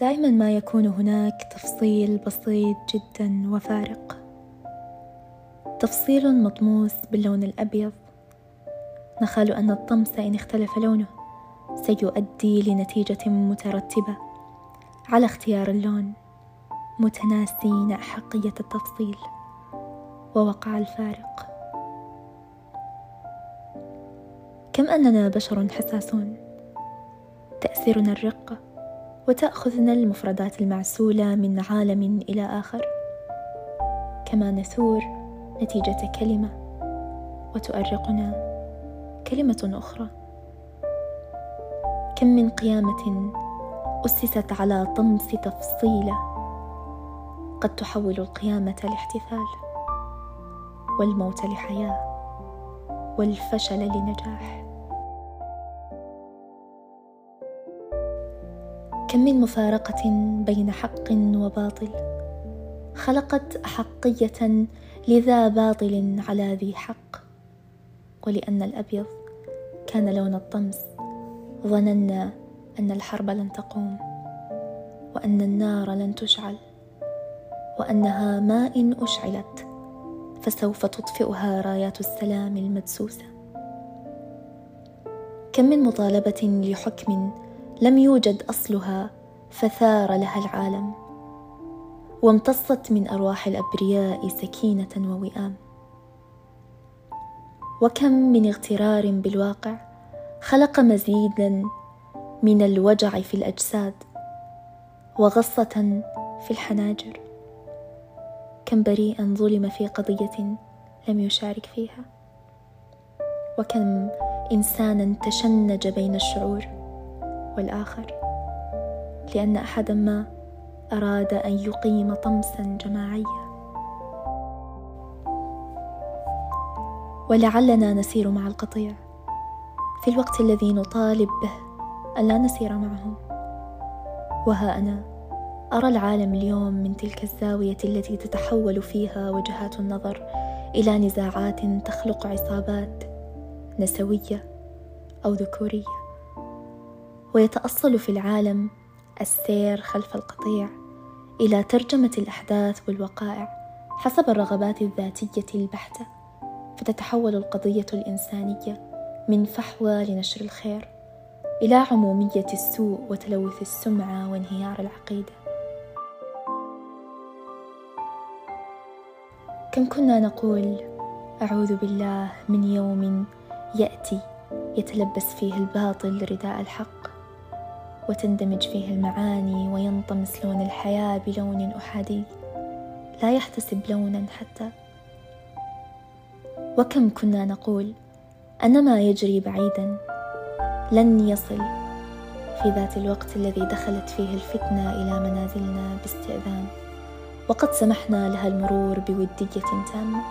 دائما ما يكون هناك تفصيل بسيط جدا وفارق. تفصيل مطموس باللون الأبيض. نخال أن الطمس إن اختلف لونه. سيؤدي لنتيجة مترتبة. على اختيار اللون متناسين احقيه التفصيل. ووقع الفارق. كم أننا بشر حساسون؟ تاسرنا الرقه وتأخذنا المفردات المعسولة من عالم إلى آخر. كما نثور نتيجة كلمة وتؤرقنا كلمة أخرى. كم من قيامة أسست على طمس تفصيلة قد تحول القيامة لاحتفال والموت لحياة والفشل لنجاح. كم من مفارقة بين حق وباطل؟ خلقت أحقية لذا باطل على ذي حق؟ ولأن الأبيض كان لون الطمس ظننا أن الحرب لن تقوم وأن النار لن تشعل وأنها ما إن أشعلت فسوف تطفئها رايات السلام المدسوسة. كم من مطالبة لحكم لم يوجد أصلها فثار لها العالم. وامتصت من أرواح الأبرياء سكينة ووئام. وكم من اغترار بالواقع خلق مزيدا من الوجع في الأجساد وغصة في الحناجر. كم بريئا ظلم في قضية لم يشارك فيها. وكم انسانا تشنج بين الشعور. والآخر لأن أحدا ما أراد أن يقيم طمسا جماعيا. ولعلنا نسير مع القطيع في الوقت الذي نطالب به ألا نسير معهم وها أنا أرى العالم اليوم من تلك الزاوية التي تتحول فيها وجهات النظر إلى نزاعات تخلق عصابات نسوية أو ذكورية. ويتأصل في العالم السير خلف القطيع إلى ترجمة الأحداث والوقائع حسب الرغبات الذاتية البحتة فتتحول القضية الإنسانية من فحوى لنشر الخير إلى عمومية السوء وتلوث السمعة وانهيار العقيدة. كم كنا نقول أعوذ بالله من يوم يأتي يتلبس فيه الباطل رداء الحق وتندمج فيه المعاني وينطمس لون الحياة بلون أحادي. لا يحتسب لونا حتى. وكم كنا نقول أن ما يجري بعيدا. لن يصل في ذات الوقت الذي دخلت فيه الفتنة إلى منازلنا باستئذان. وقد سمحنا لها المرور بودية تامة.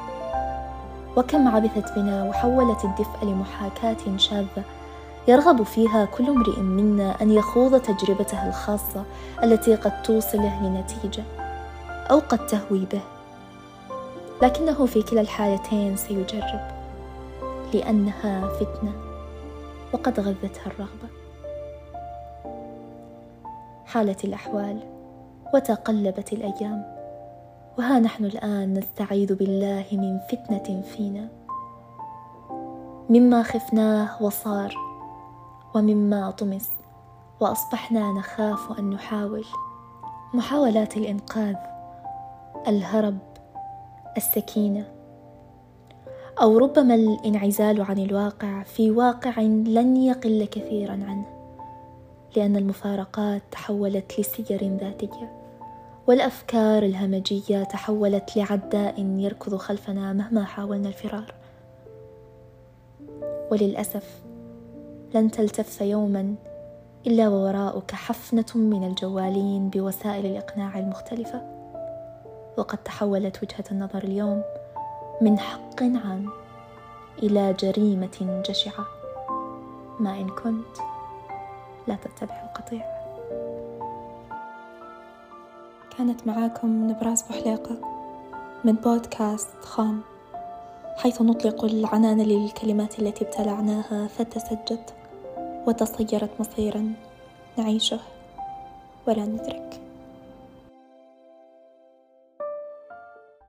وكم عبثت بنا وحولت الدفء لمحاكاة شاذة يرغب فيها كل امرئ منا أن يخوض تجربته الخاصة التي قد توصله لنتيجة أو قد تهوي به. لكنه في كلا الحالتين سيجرب لأنها فتنة وقد غذتها الرغبة. حالت الأحوال وتقلبت الأيام وها نحن الآن نستعيذ بالله من فتنة فينا. مما خفناه وصار ومما طمس وأصبحنا نخاف أن نحاول. محاولات الإنقاذ الهرب السكينة. أو ربما الانعزال عن الواقع في واقع لن يقل كثيرا عنه لأن المفارقات تحولت لسير ذاتيه والأفكار الهمجية تحولت لعداء يركض خلفنا مهما حاولنا الفرار. وللأسف لن تلتف يوما إلا ووراءك حفنة من الجوالين بوسائل الإقناع المختلفة. وقد تحولت وجهة النظر اليوم من حق عام إلى جريمة جشعة. ما إن كنت لا تتبع القطيع. كانت معاكم نبراس بحليقة من بودكاست خام حيث نطلق العنان للكلمات التي ابتلعناها فتسجت وتصيرت مصيرا نعيشه ولا ندرك.